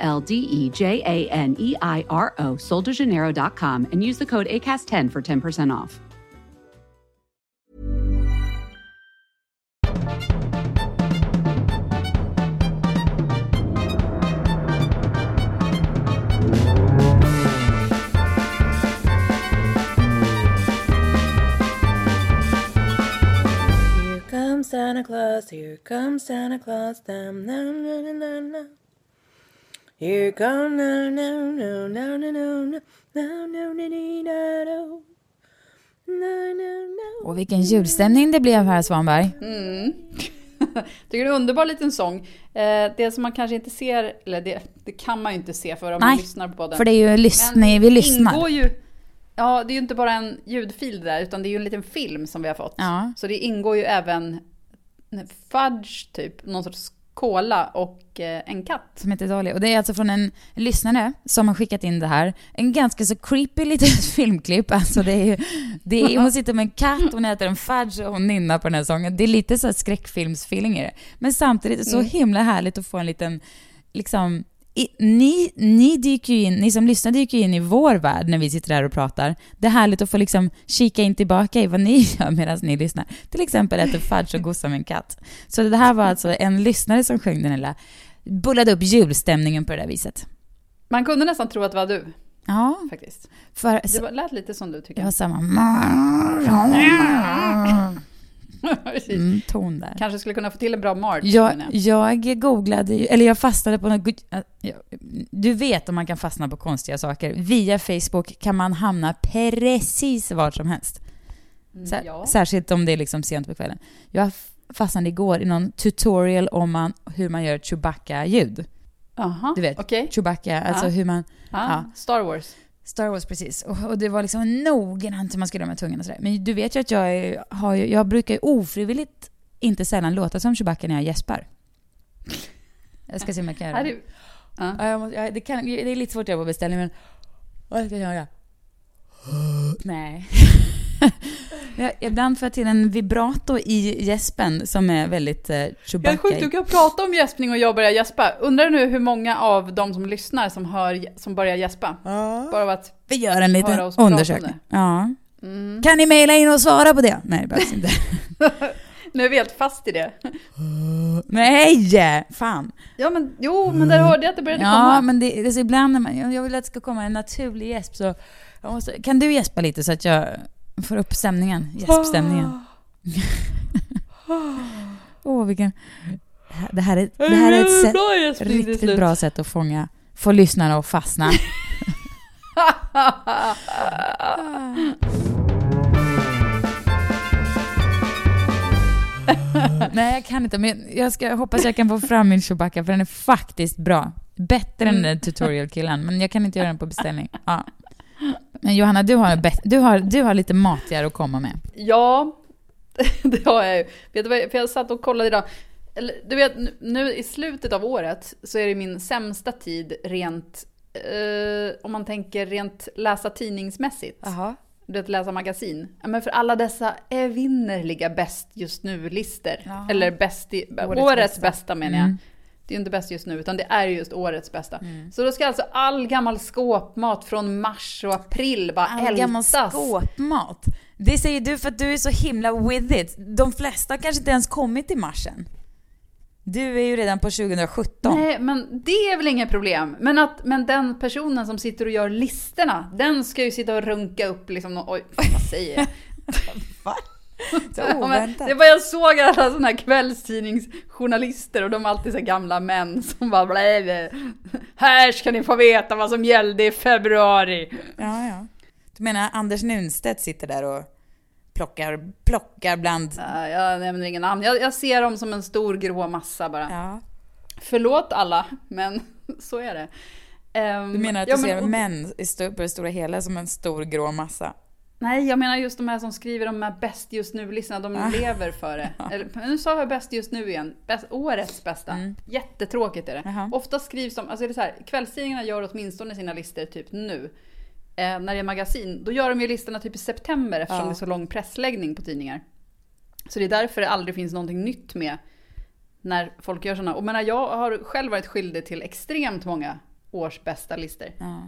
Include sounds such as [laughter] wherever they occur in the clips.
L D E J A N E I R O, soldejaneiro.com, and use the code ACAST10 for 10% off. Here comes Santa Claus, here comes Santa Claus, dum, no, no, no, no. Here come no, no, no, no, no, no, no, no, no, no, no, no, no, no, no. Och vilken julstämning det blev här Svanberg. Tycker det är en underbar liten sång. Eh, det som man kanske inte ser, eller det, det kan man ju inte se för om man Nej, lyssnar på den. för det är ju lyssna, Men vi lyssnar. ingår ju, ja, det är ju inte bara en ljudfil där, utan det är ju en liten film som vi har fått. Ja. Så det ingår ju även fudge, typ, någon sorts cola och eh, en katt. Som heter Dolly. Och det är alltså från en lyssnare som har skickat in det här. En ganska så creepy litet [laughs] filmklipp. Alltså det är ju, det är, hon sitter med en katt, hon äter en fudge och hon nynnar på den här sången. Det är lite så skräckfilmsfeeling i det. Men samtidigt så himla härligt att få en liten, liksom, i, ni, ni dyker in, ni som lyssnar dyker in i vår värld när vi sitter här och pratar. Det är härligt att få liksom kika in tillbaka i vad ni [laughs] gör medan ni lyssnar. Till exempel äter fudge och gosar med en katt. Så det här var alltså en lyssnare som sjöng den hela, bullade upp julstämningen på det där viset. Man kunde nästan tro att det var du, Ja, faktiskt. för Det lät lite som du tycker det var jag. samma. Mm, [laughs] ton där. Kanske skulle kunna få till en bra march. Jag, jag. googlade, eller jag fastnade på något... äh, Du vet om man kan fastna på konstiga saker. Via Facebook kan man hamna precis var som helst. Sär, Mm, ja. Särskilt om det är liksom sent på kvällen. Jag fastnade igår i någon tutorial om man, hur man gör Chewbacca-ljud. Du vet, okej. Chewbacca, alltså Ja. hur man... Ja. Star Wars. Star Wars, precis. Och, och det var liksom noggrant hur man skulle göra med tungan och sådär. Men du vet ju att jag, är, har jag brukar ju ofrivilligt inte sällan låta som Chewbacca när jag gäspar. Jag ska se om jag kan göra det. är, ja. Det, kan, det är lite svårt att göra på beställning, men... Vad ska jag göra? Nej. [laughs] jag, ibland får jag till en vibrato i gäspen som är väldigt eh, Jag är Chewbacca. sjukt, du kan prata om gäspning och jag börjar gäspa. Undrar nu hur många av de som lyssnar som, hör, som börjar gäspa? Bara av att... Vi gör en liten undersökning. Ja. Mm. Kan ni mejla in och svara på det? Nej, det behövs inte. [laughs] Nu är vi helt fast i det. [laughs] Nej! Fan. Ja men, jo, men där hörde jag att det började Ja, komma. men det, det är så ibland när man, jag vill att det ska komma en naturlig gäsp så måste, kan du gäspa lite så att jag får upp stämningen? Gäspstämningen. Åh, vilken... Det här är, det här är ett sätt, bra riktigt bra sätt att fånga, få lyssnarna att fastna. [laughs] Nej, jag kan inte, men jag ska, hoppas jag kan få fram min Chewbacca, för den är faktiskt bra. Bättre än den tutorial-killen, men jag kan inte göra den på beställning. Ja. Men Johanna, du har, du, har, du har lite matigare att komma med. Ja, [laughs] det har jag ju. Vet du vad, för jag satt och kollade idag. Du vet, nu- i slutet av året så är det min sämsta tid rent, eh, om man tänker rent läsa tidningsmässigt. Jaha. Du vet, läsa magasin. Men för alla dessa evinnerliga bäst just nu-listor. Eller bäst i, årets, Årets bästa. bästa. menar jag. Mm. Det är inte bäst just nu, utan det är just årets bästa. Så då ska alltså all gammal skåpmat från mars och april bara All gammal ältas. skåpmat. Det säger du för att du är så himla with it. De flesta kanske inte ens kommit till marsen. Du är ju redan på 2017. Nej, men det är väl inget problem. Men, att, men den personen som sitter och gör listorna, den ska ju sitta och runka upp liksom, oj, vad säger jag? [laughs] Va? [laughs] Så Ja, men oväntat. det var jag såg alla sådana här kvällstidningsjournalister och de är alltid så gamla män som bara blä. Här ska ni få veta vad som gällde i februari. Ja, ja. Du menar Anders Nunstedt sitter där och plockar, plockar bland... Ja, jag nämner ingen namn. Jag, jag ser dem som en stor grå massa bara. Ja. Förlåt alla, men [laughs] så är det. Ehm, Du menar att ja, du ser och- män i det stora hela som en stor grå massa? Nej, jag menar just de här som skriver de här bäst just nu-listorna, de Ah. lever för det. [laughs] Eller, nu sa jag bäst just nu igen, bäst, årets bästa. Mm. Jättetråkigt är det. Jaha. Ofta skrivs de, alltså är det så här, kvällstidningarna gör åtminstone sina listor typ nu. Eh, när det är magasin, då gör de ju listorna typ i september eftersom Ja. det är så lång pressläggning på tidningar. Så det är därför det aldrig finns någonting nytt med när folk gör sådana. Och menar, jag har själv varit skyldig till extremt många års bästa listor. Ja.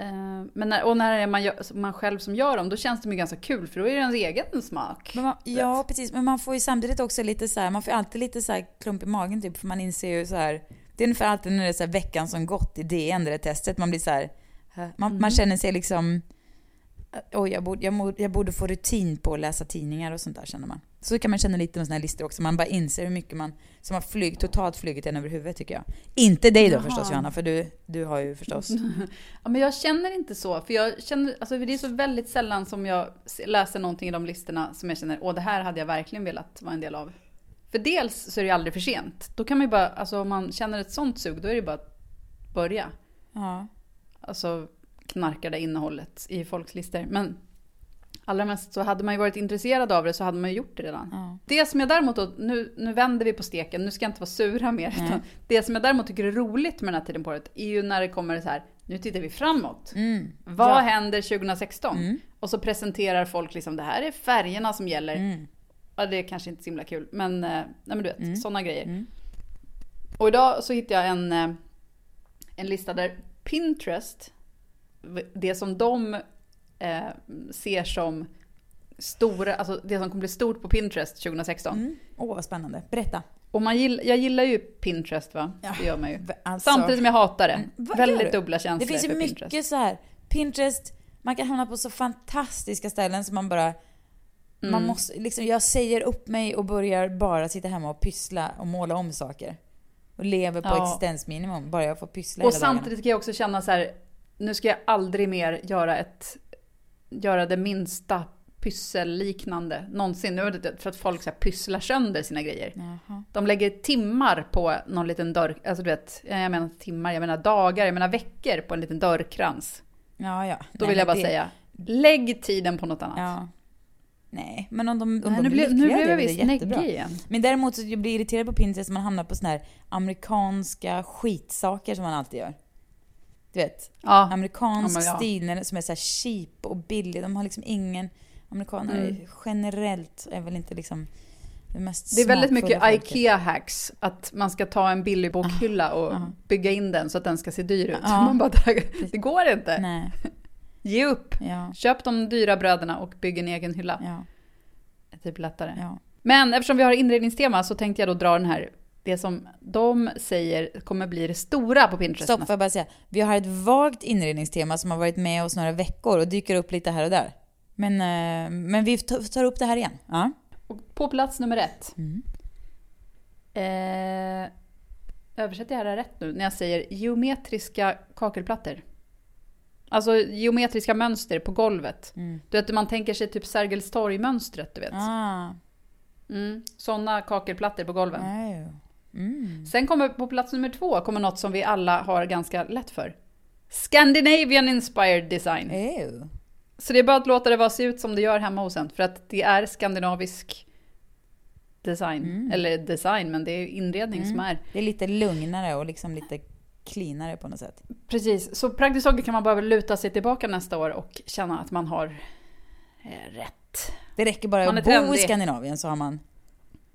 Eh, Men när, och när det är man, man själv som gör dem, då känns de ju ganska kul för då är det ens egen smak. Man, ja, precis. Men man får ju samtidigt också lite så här, man får alltid lite så här klump i magen typ, för man inser ju så här, det är ungefär alltid när det är så här veckan som gått i DN, det testet, man blir så här, "Hä?" man, Mm. man känner sig liksom, oj, jag borde, jag, borde, jag borde få rutin på att läsa tidningar och sånt där känner man. Så kan man känna lite med såna här listor också, man bara inser hur mycket man, som har flyg, totalt flugit en över huvudet tycker jag. Inte dig då Jaha. förstås Johanna, för du, du har ju förstås, [laughs] Ja, men jag känner inte så, för jag känner, alltså det är så väldigt sällan som jag se- läser någonting i de listorna som jag känner, åh det här hade jag verkligen velat vara en del av. För dels så är det ju aldrig för sent. Då kan man ju bara, alltså om man känner ett sånt sug, då är det bara att börja. ja. Alltså knarka det innehållet i folks listor. Men allra mest så hade man ju varit intresserad av det så hade man ju gjort det redan. ja. Det som jag däremot, då, nu, nu vänder vi på steken, nu ska jag inte vara sura mer. Utan det som jag däremot tycker är roligt med den här tiden på året är ju när det kommer så här, nu tittar vi framåt. Mm. Vad Ja. händer 2016? Mm. Och så presenterar folk liksom, det här är färgerna som gäller. Mm. Ja, det är kanske inte så himla kul, men, eh, nej, men du vet, Mm. sådana grejer. Mm. Och idag så hittade jag en, eh, en lista där Pinterest, det som de eh, ser som stora, alltså det som kommer bli stort på Pinterest 2016. Mm. Åh, vad spännande. Berätta. Och man gill, jag gillar ju Pinterest va? Ja. Det gör man ju. Alltså, Samtidigt som jag hatar det. Mm, Väldigt du? dubbla känslor Det finns ju mycket Pinterest. så här. Pinterest, man kan hamna på så fantastiska ställen som man bara... Man Mm. måste, liksom, jag säger upp mig och börjar bara sitta hemma och pyssla och måla om saker. Och lever på Ja. existensminimum, bara jag får pyssla Och hela dagarna. samtidigt kan jag också känna så här, nu ska jag aldrig mer göra ett, göra det minsta pysselliknande någonsin. Nu är det för att folk så här pysslar sönder sina grejer. Jaha. De lägger timmar på någon liten dörr, alltså du vet, jag menar timmar, jag menar dagar, jag menar veckor på en liten dörrkrans. Ja, ja. Då Nej, vill jag bara det- säga, lägg tiden på något annat. Ja. Nej, men om de, om Nej, de nu, blir nu lyckliga, blev det är jag visst jättebra. igen. Men däremot så jag blir irriterad på Pinterest när man hamnar på såna här amerikanska skitsaker som man alltid gör. Du vet, Ja, amerikansk Ja, men ja. stil som är så här cheap och billig. De har liksom ingen... Amerikaner Mm. generellt är väl inte liksom det mest det är väldigt mycket. IKEA-hacks. Att man ska ta en billig bokhylla och ja. bygga in den så att den ska se dyr ut. Ja. Man bara, det går inte. Nej, Ge upp. ja, Köp de dyra bröderna och bygg en egen hylla. ja, Det är typ lättare. ja. Men eftersom vi har inredningstema så tänkte jag då dra den här, det som de säger kommer bli det stora på Pinterest. Stopp, får jag bara säga. Vi har ett vagt inredningstema som har varit med oss några veckor och dyker upp lite här och där. Men, eh, men vi tar upp det här igen. Ja. På plats nummer ett. Mm. Eh, översätter jag det här rätt nu när jag säger geometriska kakelplattor? Alltså geometriska mönster på golvet. Mm. Du vet, man tänker sig typ Sergels torg-mönstret, du vet. Ah. Mm, sådana kakelplattor på golven. Nej. Mm. Sen kommer på plats nummer två kommer något som vi alla har ganska lätt för. Scandinavian inspired design. Ew. Så det är bara att låta det vara se ut som det gör hemma hos en. För att det är skandinavisk design. Mm. Eller design, men det är inredning som är. Det är lite lugnare och liksom lite cleanare på något sätt. Precis, så praktiskt taget kan man bara luta sig tillbaka nästa år och känna att man har eh, rätt. Det räcker bara att bo i trendig. Skandinavien så, har man,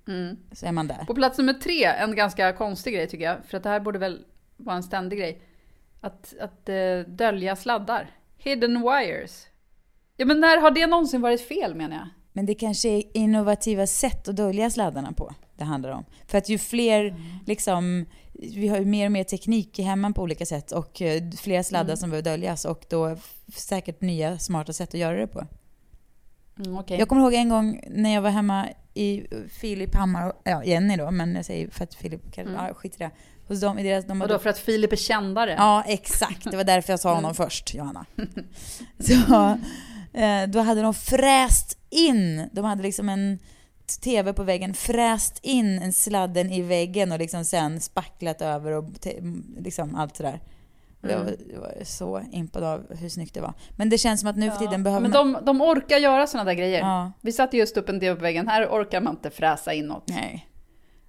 Mm. så är man där. På plats nummer tre, en ganska konstig grej tycker jag. För att det här borde väl vara en ständig grej. Att, att eh, dölja sladdar. Hidden wires. Ja men när har det någonsin varit fel menar jag? Men det kanske är innovativa sätt att dölja sladdarna på det handlar om. För att ju fler, Mm. liksom, vi har ju mer och mer teknik i hemmen på olika sätt och eh, fler sladdar Mm. som behöver döljas och då säkert nya smarta sätt att göra det på. Mm, okej. Jag kommer ihåg en gång när jag var hemma i Filip Hammar, och- ja Jenny då, men jag säger för att Filip Mm. ja skit i det. Hos dem, i deras, de Vadå för att Filip är kändare? Ja, exakt. Det var därför jag sa honom Mm. först, Johanna. [laughs] Så, eh, då hade de fräst in, de hade liksom en TV på väggen, fräst in en sladden i väggen och liksom sen spacklat över och liksom allt sådär. Jag, var, jag var så impad av hur snyggt det var. Men det känns som att nu för tiden behöver Men man... de, de orkar göra såna där grejer. Ja. Vi satte just upp en TV på väggen, här orkar man inte fräsa inåt. Nej.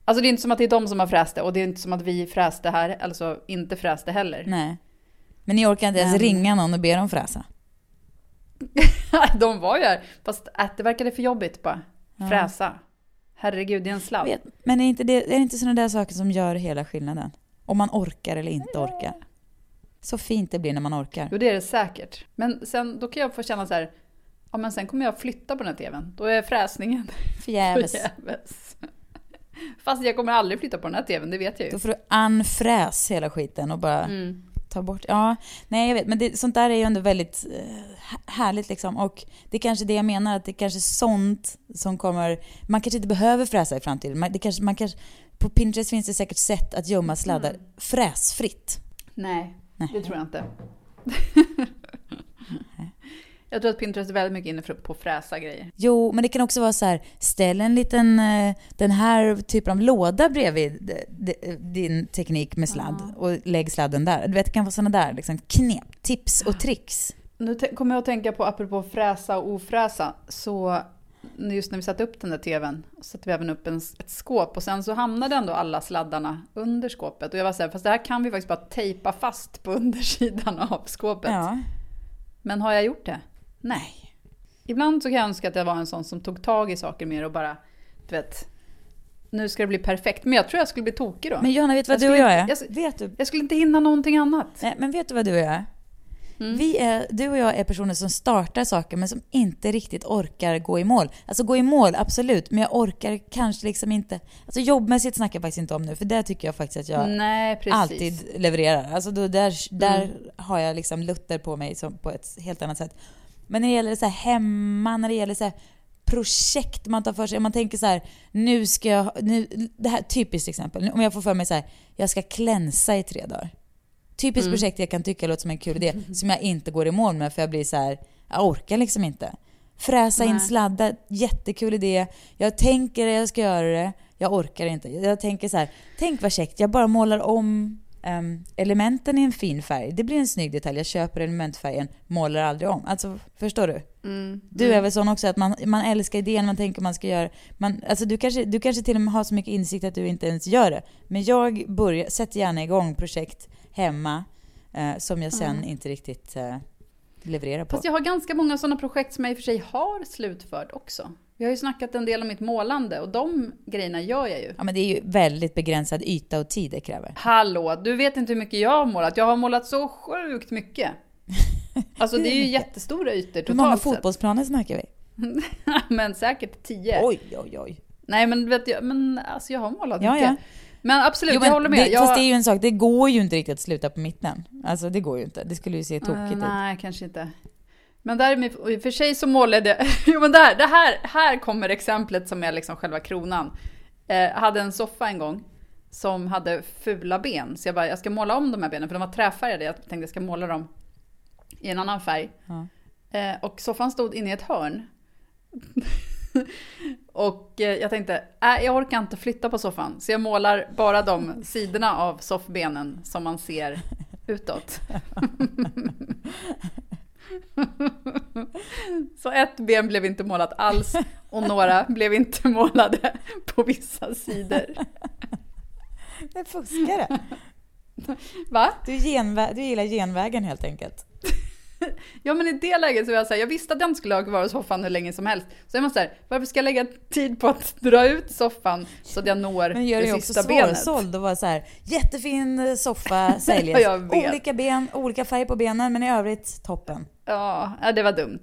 Alltså det är inte som att det är de som har fräst det och det är inte som att vi fräste här, alltså inte fräste heller. Nej. Men ni orkar inte ens Men- ringa någon och be dem fräsa? [laughs] de var ju här, fast att det verkade för jobbigt bara. Fräsa. Herregud, det är en sladd. Men är inte det, är det inte sådana där saker som gör hela skillnaden? Om man orkar eller inte orkar. Så fint det blir när man orkar. Jo, det är det säkert. Men sen, då kan jag få känna så här, ja men sen kommer jag flytta på den här TVn. Då är fräsningen [laughs] Förgäves. förgäves. Fast jag kommer aldrig flytta på den här TVn, det vet jag ju. Då får du anfräs hela skiten och bara Mm. ta bort. Ja, nej jag vet, men det, sånt där är ju ändå väldigt eh, här- härligt liksom. Och det är kanske det jag menar, att det är kanske sånt som kommer... Man kanske inte behöver fräsa i framtiden. Man, det kanske, man kanske, på Pinterest finns det säkert sätt att gömma sladdar fräsfritt. Nej, Nej. det tror jag inte. jag tror att Pinterest är väldigt mycket inne på att fräsa grejer. Jo, men det kan också vara så här, ställ en liten, eh, den här typen av låda bredvid din teknik med sladd och lägg sladden där. Du vet, det kan vara sådana där liksom, knep, tips och tricks. Nu kommer jag att tänka på, apropå fräsa och ofräsa, så just när vi satte upp den där TVn, satte vi även upp en, ett skåp och sen så hamnade ändå alla sladdarna under skåpet. Och jag var så här, fast det här kan vi faktiskt bara tejpa fast på [laughs] undersidan av skåpet. Ja. Men har jag gjort det? Nej. Ibland så kan jag önska att jag var en sån som tog tag i saker mer och bara, du vet, nu ska det bli perfekt. Men jag tror jag skulle bli tokig då. Men Johanna, vet du vad Jag du och jag är? jag- vet du? Jag skulle inte hinna någonting annat. Nej, men vet du vad du och jag är? Mm. Vi är? Du och jag är personer som startar saker men som inte riktigt orkar gå i mål. Alltså gå i mål, absolut, men jag orkar kanske liksom inte... Alltså jobbmässigt snackar jag faktiskt inte om nu, för där tycker jag faktiskt att jag Nej, alltid levererar. Alltså då, där där Mm. har jag liksom Luther på mig som på ett helt annat sätt. Men när det gäller så här hemma, när det gäller så här projekt man tar för sig. Om man tänker så här, nu ska jag... Nu, det här typiskt exempel. Om jag får för mig så här, jag ska klänsa i tre dagar. Typiskt Mm. projekt jag kan tycka låter som en kul idé, som jag inte går i mål med för jag blir så här, jag orkar liksom inte. Fräsa in Nej. sladdar, jättekul idé. Jag tänker att jag ska göra det, jag orkar inte. Jag tänker så här, tänk vad käckt, jag bara målar om ehm, elementen i en fin färg. Det blir en snygg detalj, jag köper elementfärgen, målar aldrig om. Alltså, förstår du? Mm. Du är väl sån också att man, man älskar idén, man tänker man ska göra... Man, alltså du, kanske, du kanske till och med har så mycket insikt att du inte ens gör det. Men jag börjar, sätter gärna igång projekt hemma eh, som jag sen inte riktigt eh, levererar på. Fast jag har ganska många sådana projekt som jag i och för sig har slutfört också. Vi har ju snackat en del om mitt målande och de grejerna gör jag ju. Ja men det är ju väldigt begränsad yta och tid det kräver. Hallå, du vet inte hur mycket jag har målat. Jag har målat så sjukt mycket. [laughs] Alltså det är ju jättestora ytor Hur många totalt sett. fotbollsplaner snackar vi? [laughs] men säkert tio. Oj, oj, oj. Nej men vet jag, men alltså jag har målat Ja, mycket. ja. Men absolut, Jo, men jag håller med. Det, jag... Fast det är ju en sak, det går ju inte riktigt att sluta på mitten. Alltså det går ju inte. Det skulle ju se tokigt Eh, ut. Nej, kanske inte. Men och i och för sig så målade [laughs] Jo men där, det här, här kommer exemplet som är liksom själva kronan. Eh, jag hade en soffa en gång som hade fula ben. Så jag bara, jag ska måla om de här benen för de var träfärgade. Jag tänkte jag ska måla dem i en annan färg. Ja. Eh, och soffan stod inne i ett hörn. [laughs] [laughs] och eh, jag tänkte, äh, jag orkar inte flytta på soffan. Så jag målar bara de sidorna av soffbenen som man ser utåt. [laughs] Så ett ben blev inte målat alls och några blev inte målade på vissa sidor. Det är fuskare. Va? Du, genvä- du gillar genvägen helt enkelt. [laughs] Ja men i det läget så var jag såhär, jag visste att jag inte skulle ha kvar soffan hur länge som helst. Så jag var såhär, varför ska jag lägga tid på att [laughs] dra ut soffan så att jag når Men gör det det också sista benet? svårsåld och vara så här jättefin eh, soffa [laughs] säljes. olika ben, olika färg på benen men i övrigt toppen. Ja, det var dumt.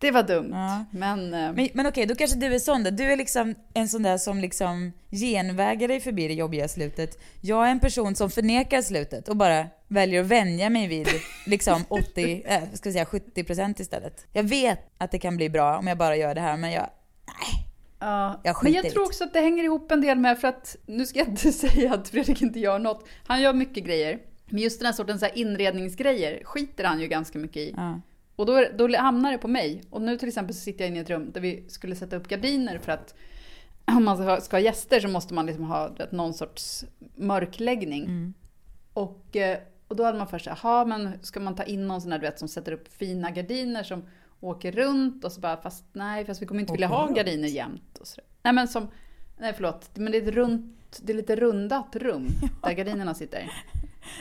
Det var dumt. Ja. Men, eh, Men, men okej, då kanske du är sån där. Du är liksom en sån där som liksom genvägar dig förbi det jobbiga slutet. Jag är en person som förnekar slutet och bara väljer att vänja mig vid liksom [laughs] 80, äh, ska jag säga 70% istället. Jag vet att det kan bli bra om jag bara gör det här men jag, Ja, Jag men jag tror också att det hänger ihop en del med för att, nu ska jag inte [laughs] säga att Fredrik inte gör något. Han gör mycket grejer. Men just den här sortens här inredningsgrejer skiter han ju ganska mycket i. ja. Och då, är- då hamnar det på mig. Och nu till exempel så sitter jag inne i ett rum där vi skulle sätta upp gardiner för att [clears throat] om man ska, ha gäster så måste man liksom ha vet, någon sorts mörkläggning. Och, eh, och då hade man först såhär, jaha men ska man ta in någon sån där du vet som sätter upp fina gardiner som åker runt och så bara, fast nej fast vi kommer inte vilja Åker ha runt? gardiner jämt. Och så. Nej men som, nej förlåt, men det är ett runt, det är lite rundat rum [laughs] där gardinerna sitter.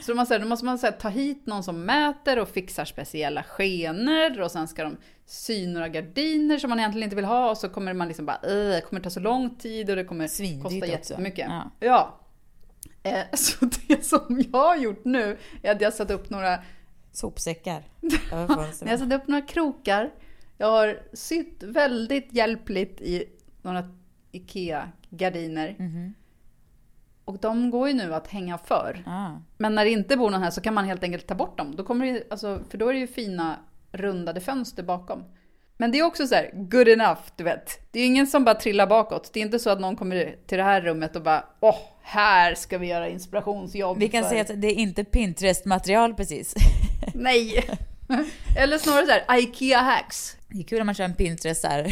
Så då måste, då måste man så ta hit någon som mäter och fixar speciella skenor och sen ska de sy några gardiner som man egentligen inte vill ha och så kommer man liksom bara, "Åh, det kommer ta så lång tid och det kommer Svindyrt kosta också. jättemycket. Ja. Ja. Eh, [laughs] så det som jag har gjort nu är att jag satt upp några, Sopsäckar [laughs] jag har satt upp några krokar. Jag har sytt väldigt hjälpligt i några IKEA-gardiner. Mhm. Och de går ju nu att hänga för. Ah. Men när det inte bor någon här så kan man helt enkelt ta bort dem. Då kommer det, alltså, för då är det ju fina rundade fönster bakom. Men det är också så här, good enough, du vet. Det är ingen som bara trillar bakåt. Det är inte så att någon kommer till det här rummet och bara, åh, här ska vi göra inspirationsjobb. Vi kan för- säga att det är inte Pinterest-material precis. [laughs] [laughs] Nej! Eller snarare så här, IKEA hacks. Det är kul om man kör en Pinterest så här.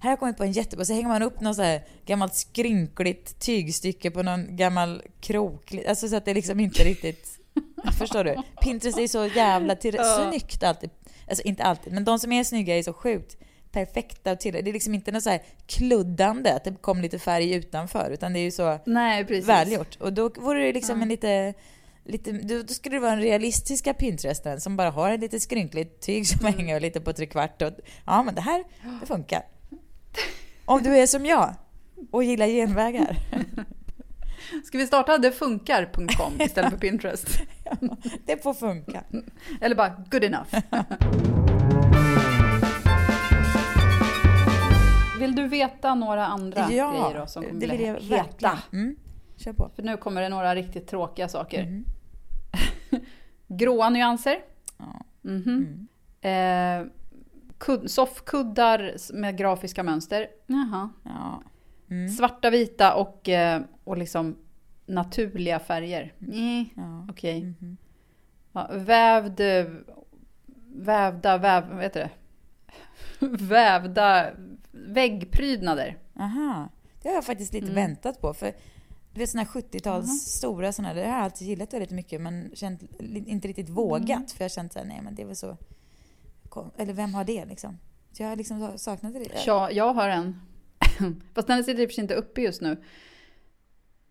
Här har jag kommit på en jättebra, så hänger man upp något så här gammalt skrynkligt tygstycke på någon gammal krok. Alltså så att det liksom inte riktigt... [laughs] Förstår du? Pinterest är så jävla till, Ja. snyggt alltid. Alltså inte alltid, men de som är snygga är så sjukt perfekta och till. Det är liksom inte något så här kluddande, att det kom lite färg utanför, utan det är ju så Nej, precis. välgjort. Och då vore det liksom en lite... Lite, då, då skulle det vara en realistiska Pinteresten som bara har ett lite skrynkligt tyg som Mm. hänger lite på trekvart. Och, ja, men det här det funkar. Om du är som jag och gillar genvägar. [laughs] Ska vi starta detfunkar.com istället för Pinterest? [laughs] Det får funka. Eller bara good enough. [laughs] Vill du veta några andra grejer då som kommer det vill bli jag heta? verkligen. Mm. Kör på. För nu kommer det några riktigt tråkiga saker. Mm. Gråa nyanser. Ja. Mhm. Eh, kud, soffkuddar med grafiska mönster. Jaha. Ja. Mm. Svarta, vita och, eh, och liksom naturliga färger. Mm. Ja. Okej. Mhm. Ja, vävd... Vävda, väv... Vad heter det? [laughs] Vävda väggprydnader. Aha. Det har jag faktiskt lite Mm. väntat på. För du vet såna här 70-tals stora såna, det har jag alltid gillat väldigt mycket men känt, inte riktigt vågat. Mm. För jag har känt såhär, nej men det väl så... Eller vem har det liksom? Så jag har liksom saknat det. Ja, jag har en. [clears throat] Fast den sitter i och för sig inte uppe just nu.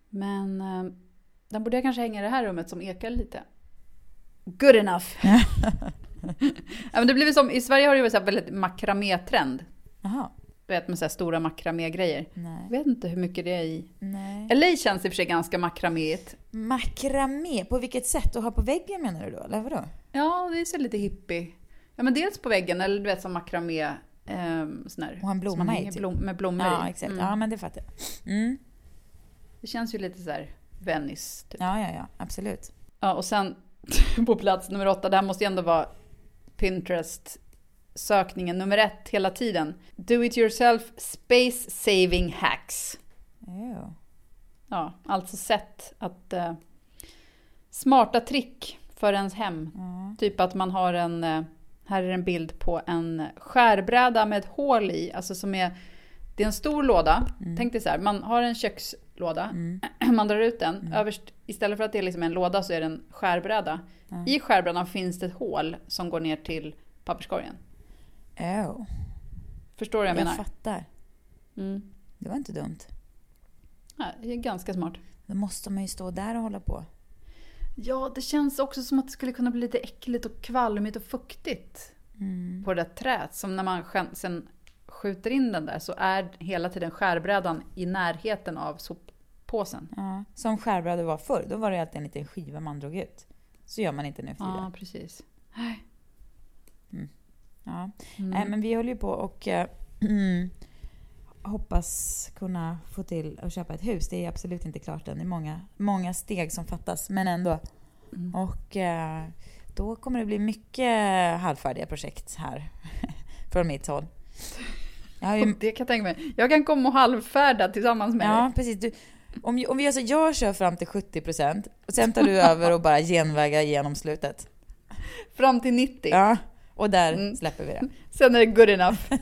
Men eh, den borde jag kanske hänga i det här rummet som ekar lite. Good enough! [laughs] [laughs] ja, men det blir som, I Sverige har det varit så väldigt makramé-trend. Jaha. Du vet med så stora makramé-grejer. Jag vet inte hur mycket det är i. Nej. LA känns i och för sig ganska makraméigt. Makramé, på vilket sätt? Att ha på väggen menar du då? Eller vadå? Ja, det är så lite hippie. Ja, men dels på väggen, eller du vet som makramé. Eh, sån här, Och en blomma i, typ. blom, med blommor Ja, i. exakt. Mm. Ja, men det fattar jag. Mm. Det känns ju lite så här Venice, typ. Ja, ja, ja. Absolut. Ja, och sen [laughs] på plats nummer åtta, det här måste ju ändå vara Pinterest-sökningen nummer ett hela tiden. Do it yourself space saving hacks. Jo. Ja, alltså sätt att... Eh, smarta trick för ens hem. Ja. Typ att man har en... Eh, här är en bild på en skärbräda med ett hål i. Alltså som är... Det är en stor låda. Tänk dig så här, man har en kökslåda. Mm. [clears throat] Man drar ut den. Överst, istället för att det är liksom en låda så är det en skärbräda. I skärbrädan finns det ett hål som går ner till papperskorgen. Oh. Förstår du vad jag, Jag menar? fattar. Mm. Det var inte dumt. Ja, det är ganska smart. Då måste man ju stå där och hålla på. Ja, det känns också som att det skulle kunna bli lite äckligt och kvalmigt och fuktigt Mm. på det där träet. Som när man sen skjuter in den där så är hela tiden skärbrädan i närheten av soppåsen. Ja. Som skärbrädor var förr. Då var det alltid en liten skiva man drog ut. Så gör man inte nu för tiden. Ja, precis. Ja. Mm. Nej, men vi håller ju på och [clears throat] mm, hoppas kunna få till att köpa ett hus. Det är absolut inte klart än. Det är många, många steg som fattas, men ändå. Mm. Och eh, då kommer det bli mycket halvfärdiga projekt här [laughs] från mitt håll. Ju, [laughs] Det kan jag tänka mig. Jag kan komma och halvfärda tillsammans med ja, dig. precis. Du, om, om vi gör så, jag kör fram till 70% och sen tar du över och bara genvägar igenom slutet. Fram till 90. Ja. Och där Mm. släpper vi det. Sen är det good enough. [laughs]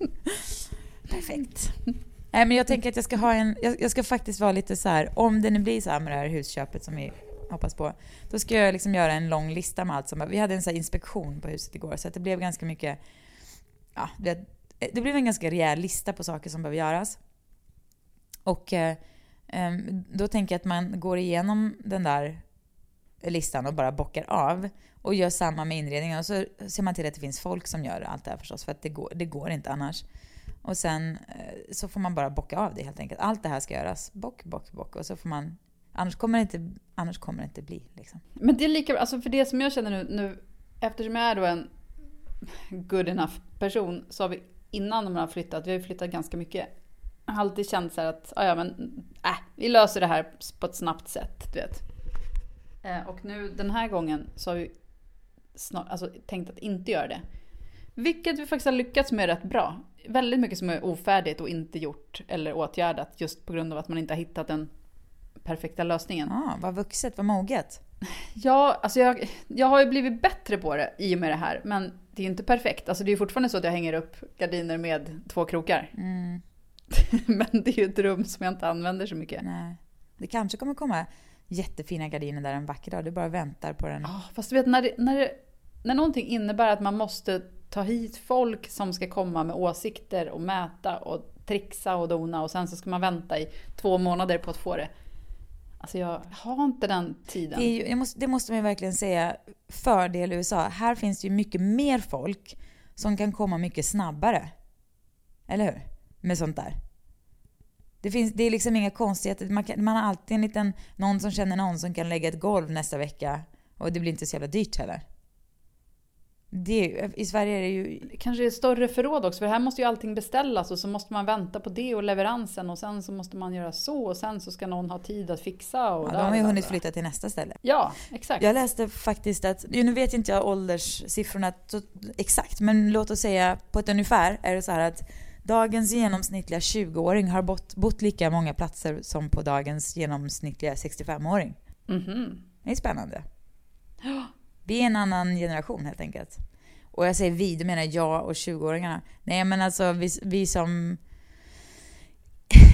[laughs] Perfekt. Nej men jag tänker att jag ska ha en, jag, jag ska faktiskt vara lite så här, om det nu blir så här med det här husköpet som vi hoppas på, då ska jag liksom göra en lång lista med allt som, vi hade en så här inspektion på huset igår så att det blev ganska mycket, ja det, det blev en ganska rejäl lista på saker som behöver göras. Och eh, ehm, då tänker jag att man går igenom den där listan och bara bockar av och gör samma med inredningen och så ser man till att det finns folk som gör allt det här förstås för att det går, det går inte annars. Och sen eh, så får man bara bocka av det helt enkelt. Allt det här ska göras. Bock, bock, bock. Och så får man... Annars kommer det inte, annars kommer det inte bli. Liksom. Men det är lika bra, alltså för det som jag känner nu, nu eftersom jag är då en good enough person så har vi innan man har flyttat, vi har ju flyttat ganska mycket. Jag har alltid känt så här att, ah, ja men, äh, vi löser det här på ett snabbt sätt, du vet. Eh, Och nu den här gången så har vi snar, alltså, tänkt att inte göra det. Vilket vi faktiskt har lyckats med rätt bra. Väldigt mycket som är ofärdigt och inte gjort eller åtgärdat just på grund av att man inte har hittat den perfekta lösningen. Ah, vad vuxet, vad moget. [laughs] Ja, alltså jag, jag har ju blivit bättre på det i och med det här. Men det är ju inte perfekt. Alltså det är ju fortfarande så att jag hänger upp gardiner med två krokar. Mm, [laughs] men det är ju ett rum som jag inte använder så mycket. nej. Det kanske kommer komma jättefina gardiner där en vacker dag. Du bara väntar på den. Ja, fast du vet när, det, när, det, när någonting innebär att man måste ta hit folk som ska komma med åsikter och mäta och trixa och dona och sen så ska man vänta i två månader på att få det. Alltså jag har inte den tiden. Det, måste, det måste man verkligen säga, fördel USA. Här finns det ju mycket mer folk som kan komma mycket snabbare. Eller hur? Med sånt där. Det, finns, det är liksom inga konstigheter. Man, kan, man har alltid en liten, någon som känner någon som kan lägga ett golv nästa vecka. Och det blir inte så jävla dyrt heller. Det, I Sverige är det ju... kanske är ett större förråd också, för här måste ju allting beställas och så måste man vänta på det och leveransen och sen så måste man göra så och sen så ska någon ha tid att fixa och Ja, de där, har ju där, hunnit flytta till nästa ställe. Ja, exakt. Jag läste faktiskt att, nu vet inte jag ålderssiffrorna exakt, men låt oss säga på ett ungefär är det så här att dagens genomsnittliga 20-åring har bott, bott lika många platser som på dagens genomsnittliga 65-åring. Mhm. Det är spännande. Vi är en annan generation helt enkelt. Och jag säger vi, det menar jag och 20-åringarna. Nej men alltså vi, vi som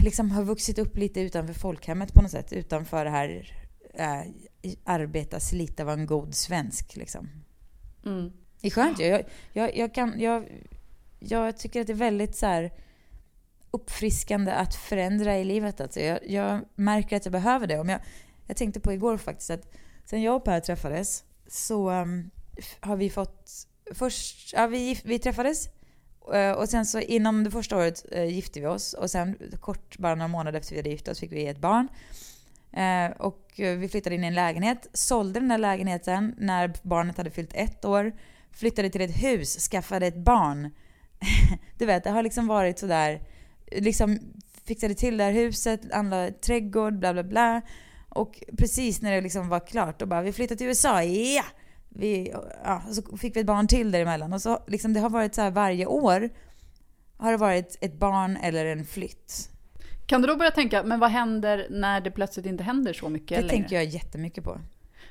liksom har vuxit upp lite utanför folkhemmet på något sätt. Utanför det här äh, arbeta, slita, vara en god svensk liksom. Mm. Det är skönt ju. Jag, jag, jag, kan, jag, jag tycker att det är väldigt så här uppfriskande att förändra i livet. Alltså jag, jag märker att jag behöver det. Om jag, jag tänkte på igår faktiskt att sen jag och Per träffades så um, har vi fått... Först, ja, vi, vi träffades eh, och sen så inom det första året uh, gifte vi oss och sen kort, bara några månader efter vi hade gift oss fick vi ett barn. Eh, och vi flyttade in i en lägenhet, sålde den där lägenheten när barnet hade fyllt ett år, flyttade till ett hus, skaffade ett barn. [laughs] du vet, det har liksom varit sådär, liksom fixade till det här huset, anlade trädgård, bla bla bla. Och precis när det liksom var klart, då bara vi flyttar till USA, ja! Vi, ja, så fick vi ett barn till däremellan. Och så liksom, det har varit så här varje år har det varit ett barn eller en flytt. Kan du då börja tänka, men vad händer när det plötsligt inte händer så mycket Det längre? tänker jag jättemycket på.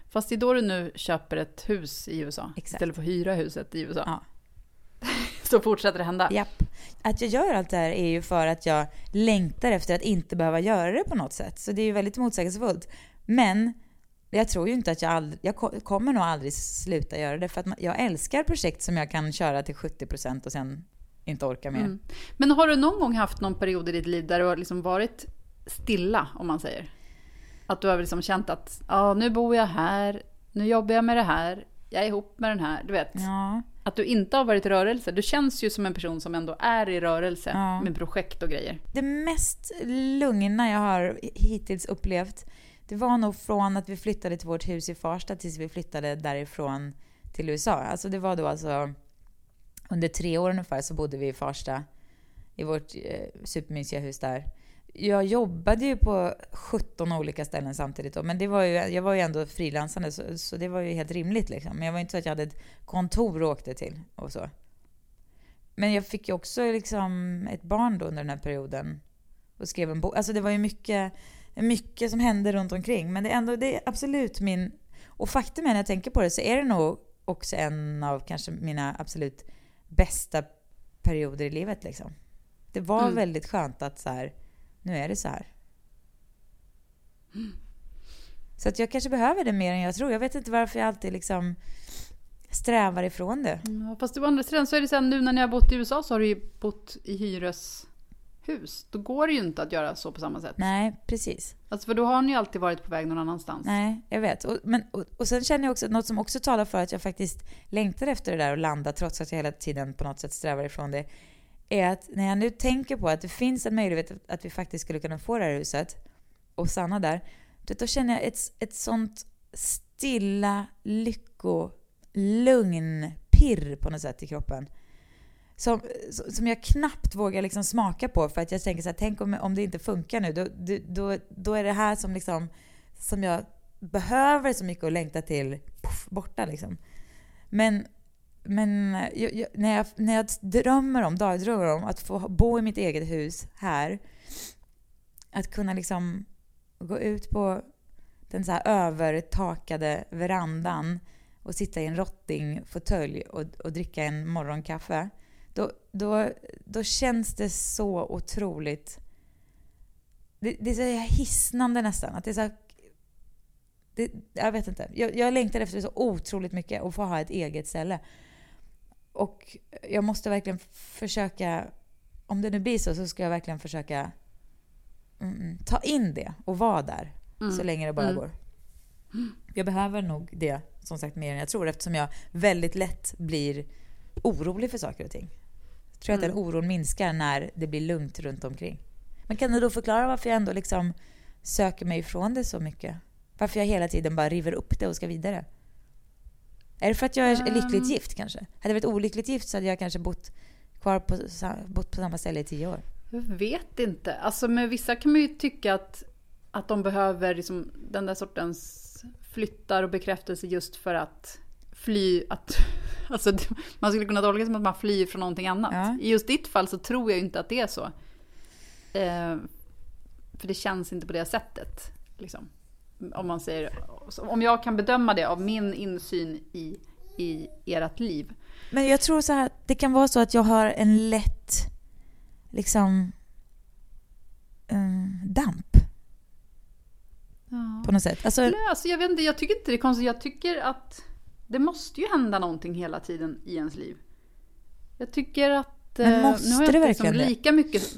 Fast det är då du nu köper ett hus i USA. Exakt. Istället för att hyra huset i USA. Ja. [laughs] Så fortsätter det hända. Japp. Att jag gör allt det här är ju för att jag längtar efter att inte behöva göra det på något sätt. Så det är ju väldigt motsägelsefullt. Men jag tror ju inte att jag aldrig, jag ko- kommer nog aldrig sluta göra det för att jag älskar projekt som jag kan köra till 70% och sen inte orka mer. Mm. Men har du någon gång haft någon period i ditt liv där du har liksom varit stilla, om man säger? Att du har liksom känt att ja, nu bor jag här, nu jobbar jag med det här, jag är ihop med den här, du vet. Ja, Att du inte har varit i rörelse. Du känns ju som en person som ändå är i rörelse Ja. med projekt och grejer. det mest lugna jag har hittills upplevt det var nog från att vi flyttade till vårt hus i Farsta tills vi flyttade därifrån till USA. Alltså det var då alltså under tre år ungefär så bodde vi i Farsta i vårt eh, supermysiga hus där. Jag jobbade ju på 17 olika ställen samtidigt då, men det var ju, jag var ju ändå frilansande så, så det var ju helt rimligt liksom. Men jag var inte så att jag hade ett kontor och åkte till och så. Men jag fick ju också liksom ett barn då under den här perioden och skrev en bok. Alltså det var ju mycket, mycket som hände runt omkring. Men det är ändå, det är absolut min... Och faktum är när jag tänker på det så är det nog också en av kanske mina absolut bästa perioder i livet. Liksom. Det var Mm. väldigt skönt att så här, nu är det så här. Så att jag kanske behöver det mer än jag tror. Jag vet inte varför jag alltid liksom strävar ifrån det. Ja, fast å andra sidan så är det här, nu när ni har bott i USA så har du ju bott i hyreshus. Då går det ju inte att göra så på samma sätt. Nej, precis. Alltså för då har ni ju alltid varit på väg någon annanstans. Nej, jag vet. Och, men, och, och sen känner jag också något som också talar för att jag faktiskt längtar efter det där och landa trots att jag hela tiden på något sätt strävar ifrån det. Är att när jag nu tänker på att det finns en möjlighet att, vi faktiskt skulle kunna få det här huset och stanna där. Då, känner jag ett, ett sånt stilla lycko, lugn, pirr på något sätt i kroppen. Som, som jag knappt vågar liksom smaka på för att jag tänker så här, tänk om, om det inte funkar nu, då, då, då är det här som, liksom, som jag behöver så mycket att längta till puff, borta liksom. Men, men eh, jag, jag, när, jag, när jag drömmer om, dagdrömmer om att få bo i mitt eget hus här, att kunna liksom gå ut på den så här övertakade verandan och sitta i en rottingfåtölj och, och dricka en morgonkaffe. Då, då, då känns det så otroligt... Det, det är så hisnande nästan. Att det är så här, det, jag vet inte. Jag, jag längtar efter det så otroligt mycket att få ha ett eget ställe. Och jag måste verkligen försöka... Om det nu blir så, så ska jag verkligen försöka mm, ta in det och vara där så länge det bara Mm. går. Jag behöver nog det, som sagt, mer än jag tror eftersom jag väldigt lätt blir orolig för saker och ting. Jag tror att den oron minskar när det blir lugnt runt omkring. Men kan du då förklara varför jag ändå liksom söker mig ifrån det så mycket? Varför jag hela tiden bara river upp det och ska vidare? Är det för att jag är lyckligt gift kanske? Hade jag varit olyckligt gift så hade jag kanske bott kvar på, bott på samma ställe i tio år. Jag vet inte. Alltså med vissa kan man ju tycka att, att de behöver liksom den där sortens flyttar och bekräftelse just för att fly. Att, [laughs] alltså man skulle kunna tolka det som att man flyr från någonting annat. Ja. I just ditt fall så tror jag inte att det är så. Eh, för det känns inte på det sättet. Liksom. Om man säger, om jag kan bedöma det av min insyn i, i ert liv. Men jag tror så här, det kan vara så att jag har en lätt liksom eh, damp på något sätt. Alltså, Nej, alltså jag vet inte, jag tycker inte det är konstigt. Jag tycker att det måste ju hända någonting hela tiden i ens liv. Jag tycker att... Men eh, måste nu har jag det verkligen det? lika mycket...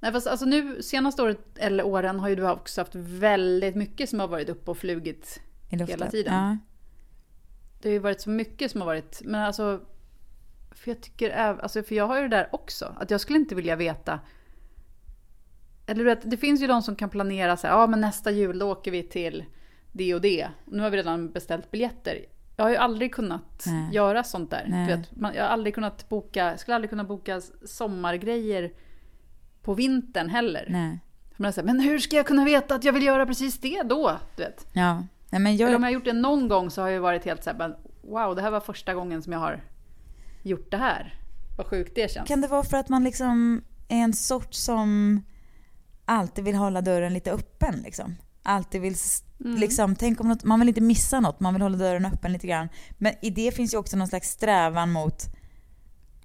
Nej fast alltså nu senaste året eller åren har ju du också haft väldigt mycket som har varit uppe och flugit hela tiden. Ja. Det har ju varit så mycket som har varit, men alltså... För jag tycker alltså för jag har ju det där också, att jag skulle inte vilja veta... Eller du vet, det finns ju de som kan planera så här, ja men nästa jul då åker vi till det och det. Nu har vi redan beställt biljetter. Jag har ju aldrig kunnat Nej. göra sånt där. Vet, man, jag har aldrig kunnat boka, skulle aldrig kunna boka sommargrejer på vintern heller. Nej. För man här, men hur ska jag kunna veta att jag vill göra precis det då? Du vet. Ja. Nej, men Eller om jag, jag har gjort det någon gång så har jag varit helt så här, wow, det här var första gången som jag har gjort det här. Vad sjukt det känns. kan det vara för att man liksom är en sort som alltid vill hålla dörren lite öppen liksom? Alltid vill Mm. liksom, tänk om något, man vill inte missa något, man vill hålla dörren öppen lite grann. Men i det finns ju också någon slags strävan mot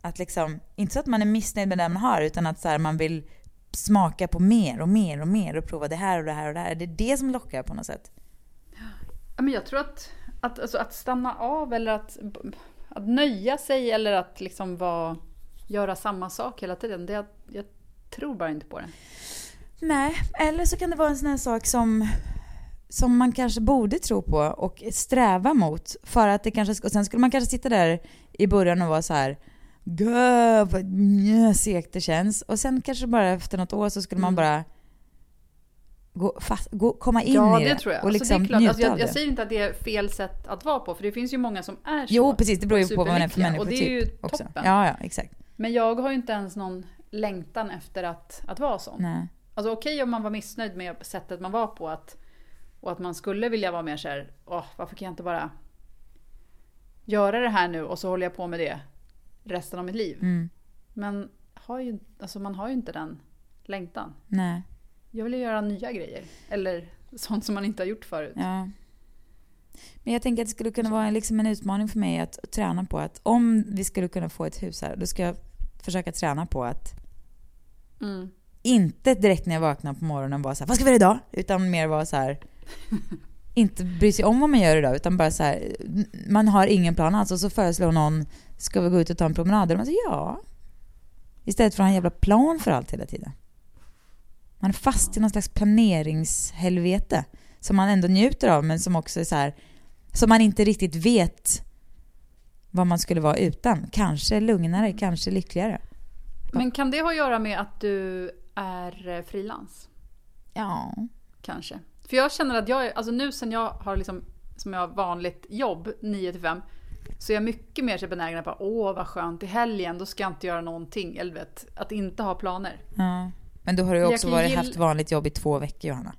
att liksom, inte så att man är missnöjd med det man har, utan att så här, man vill smaka på mer och mer och mer och prova det här och det här och det här. Det är det som lockar på något sätt. Ja, men jag tror att, att, alltså, att stanna av eller att, att nöja sig eller att liksom vara, göra samma sak hela tiden. Det, jag tror bara inte på det. Nej, eller så kan det vara en sån här sak som, som man kanske borde tro på och sträva mot. För att det kanske, och sen skulle man kanske sitta där i början och vara så här Gud vad njö, segt det känns. Och sen kanske bara efter något år så skulle man Mm. bara gå fast, gå, komma in ja, i det det och Alltså, liksom det är klart, njuta alltså, jag, av jag det. säger inte att det är fel sätt att vara på, för det finns ju många som är så. Jo, precis. Det beror ju på vad man är för människa Och det är ju också. toppen. Ja, ja, exakt. Men jag har ju inte ens någon längtan efter att, att vara sån. Nej. Alltså okej om man var missnöjd med sättet man var på att, och att man skulle vilja vara mer såhär, åh varför kan jag inte bara göra det här nu och så håller jag på med det resten av mitt liv. Mm. Men har ju, alltså man har ju inte den längtan. Nej. Jag vill ju göra nya grejer. Eller sånt som man inte har gjort förut. Ja. Men jag tänker att det skulle kunna vara en, liksom en utmaning för mig att träna på att om vi skulle kunna få ett hus här, då ska jag försöka träna på att Mm. inte direkt när jag vaknar på morgonen vara så här, vad ska vi göra idag? Utan mer vara så här, [laughs] inte bry sig om vad man gör idag, utan bara så här, man har ingen plan alls och så föreslår någon, ska vi gå ut och ta en promenad? Och man säger ja. Istället för att ha en jävla plan för allt hela tiden. Man är fast i någon slags planeringshelvete som man ändå njuter av, men som också är så här, som man inte riktigt vet vad man skulle vara utan. Kanske lugnare, kanske lyckligare. Men kan det ha att göra med att du är eh, frilans? Ja. Kanske. För jag känner att jag, alltså nu sen jag har liksom, som jag har vanligt jobb, 9 till 5, så är jag mycket mer så benägen på åh vad skönt i helgen, då ska jag inte göra någonting. Eller vet, att inte ha planer. ja. Men då har du också varit, haft vanligt jobb i två veckor, Johanna.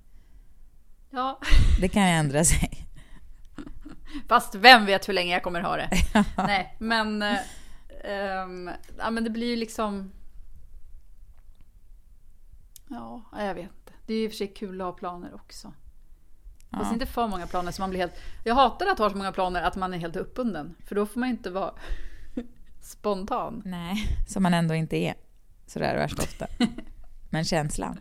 Ja, [laughs] Det kan ju ändra sig. [laughs] fast vem vet hur länge jag kommer ha det. [laughs] Nej, men, ehm, ja, men det blir ju liksom... Ja, jag vet. Det är ju i och för sig kul att ha planer också. Fast inte för många planer så man blir helt... Jag hatar att ha så många planer att man är helt uppbunden. För då får man inte vara [laughs] spontan. Nej, som man ändå inte är. Så det är det värst ofta. [laughs] Men känslan.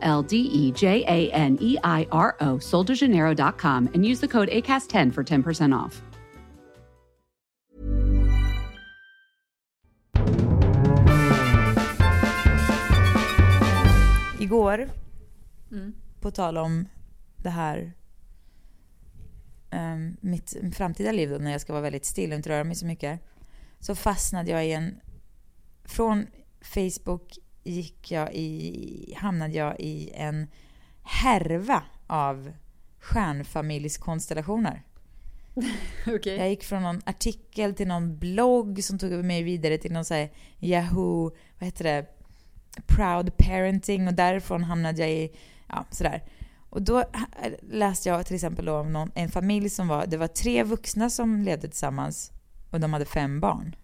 L D E J A N E I R O, soldejaneiro.com, and use the code ACAST10 for 10% off. Igår, på tal om det här ehm, mitt framtida liv då, när jag ska vara väldigt still och inte röra mig så mycket. Så fastnade jag i en... Från Facebook gick jag i, hamnade jag i en härva av stjärnfamiljskonstellationer. [laughs] Okej. Jag gick från någon artikel till någon blogg som tog mig vidare till någon så här Yahoo, vad heter det, Proud Parenting och därifrån hamnade jag i, ja sådär. Och då ha- läste jag till exempel om någon, en familj som var, det var tre vuxna som levde tillsammans och de hade fem barn.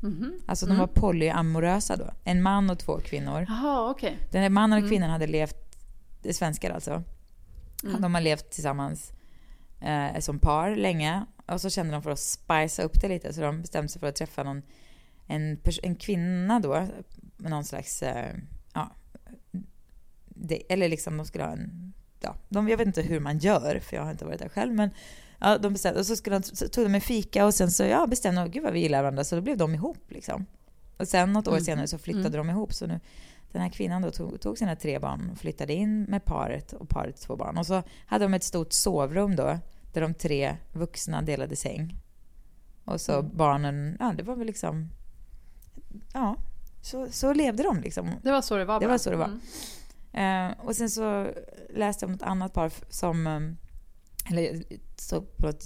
Mhm. Alltså de var polyamorösa då. En man och två kvinnor. Jaha, okej. Den här mannen och kvinnan hade levt, det svenskar alltså. Mm. De har levt tillsammans eh, som par länge. Och så kände de för att spicea upp det lite så de bestämde sig för att träffa någon, en, pers- en kvinna då. Med någon slags, eh, ja, det, eller liksom de skulle ha en, ja, de, jag vet inte hur man gör för jag har inte varit där själv. Men ja, de bestämde, och så, skulle de, så tog de en fika och sen så ja, bestämde de, gud vad vi gillar varandra. Så då blev de ihop liksom. Och sen något år senare så flyttade de ihop. Så nu, den här kvinnan då tog, tog sina tre barn och flyttade in med paret och paret två barn. Och så hade de ett stort sovrum då, där de tre vuxna delade säng. Och så barnen, ja det var väl liksom, ja, så, så levde de liksom. Det var så det var Det var så det var. Mm. Eh, och sen så läste jag om ett annat par som, eh, eller så på ett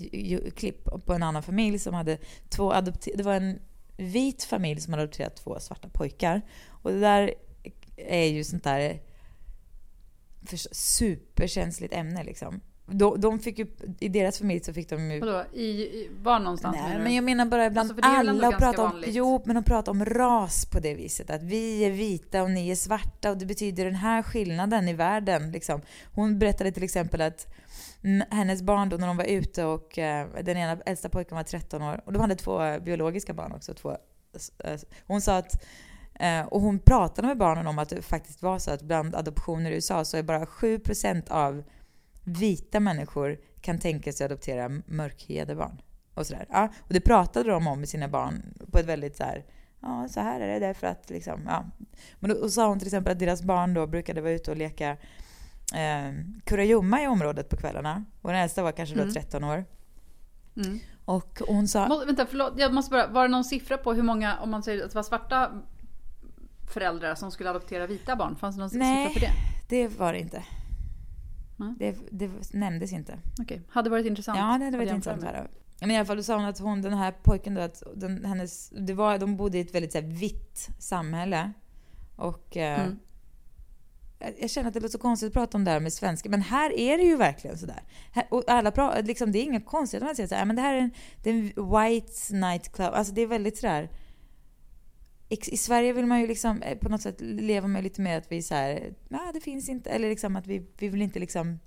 klipp på en annan familj som hade två adopterade, det var en vit familj som hade adopterat två svarta pojkar. Och det där är ju sånt där superkänsligt ämne liksom. De, de fick ju, I deras familj så fick de ju Vadå, i, i, var någonstans Nej, men jag menar bara bland Alltså, alla och prata om, vanligt. jo, men de pratar om ras på det viset. Att vi är vita och ni är svarta och det betyder den här skillnaden i världen. Liksom. Hon berättade till exempel att hennes barn då när de var ute och eh, den ena äldsta pojken var 13 år och de hade två biologiska barn också. Två, eh, hon sa att eh, och hon pratade med barnen om att det faktiskt var så att bland adoptioner i USA så är bara 7% av vita människor kan tänka sig att adoptera mörkhyade barn. Och, sådär. Ja, och det pratade de om med sina barn på ett väldigt så här, ja så här är det därför att liksom, ja. Men då och sa hon till exempel att deras barn då brukade vara ute och leka eh, kurragömma i området på kvällarna. Och den äldsta var kanske då Mm. 13 år. Mm. Och hon sa, Må, vänta, förlåt. Jag måste bara, var det någon siffra på hur många, om man säger att det var svarta föräldrar som skulle adoptera vita barn? Fanns det någon Nej. siffra för det? Det var det inte. Nej. Det, det nämndes inte. Okej, hade varit intressant. Ja, det hade varit intressant höra. Men i alla fall, då sa hon att hon, den här pojken då, att den, hennes, det var, de bodde i ett väldigt så här, vitt samhälle. Och eh, Mm. Jag, känner att det låter så konstigt att prata om det här med svenska, men här är det ju verkligen sådär. Och alla pratar, liksom, det är inga konstigheter man säger såhär, men det här är en, det är en white night club. Alltså det är väldigt sådär i, I Sverige vill man ju liksom eh, på något sätt leva med lite mer att vi så här, nej det finns inte, eller liksom att vi, vi vill inte liksom,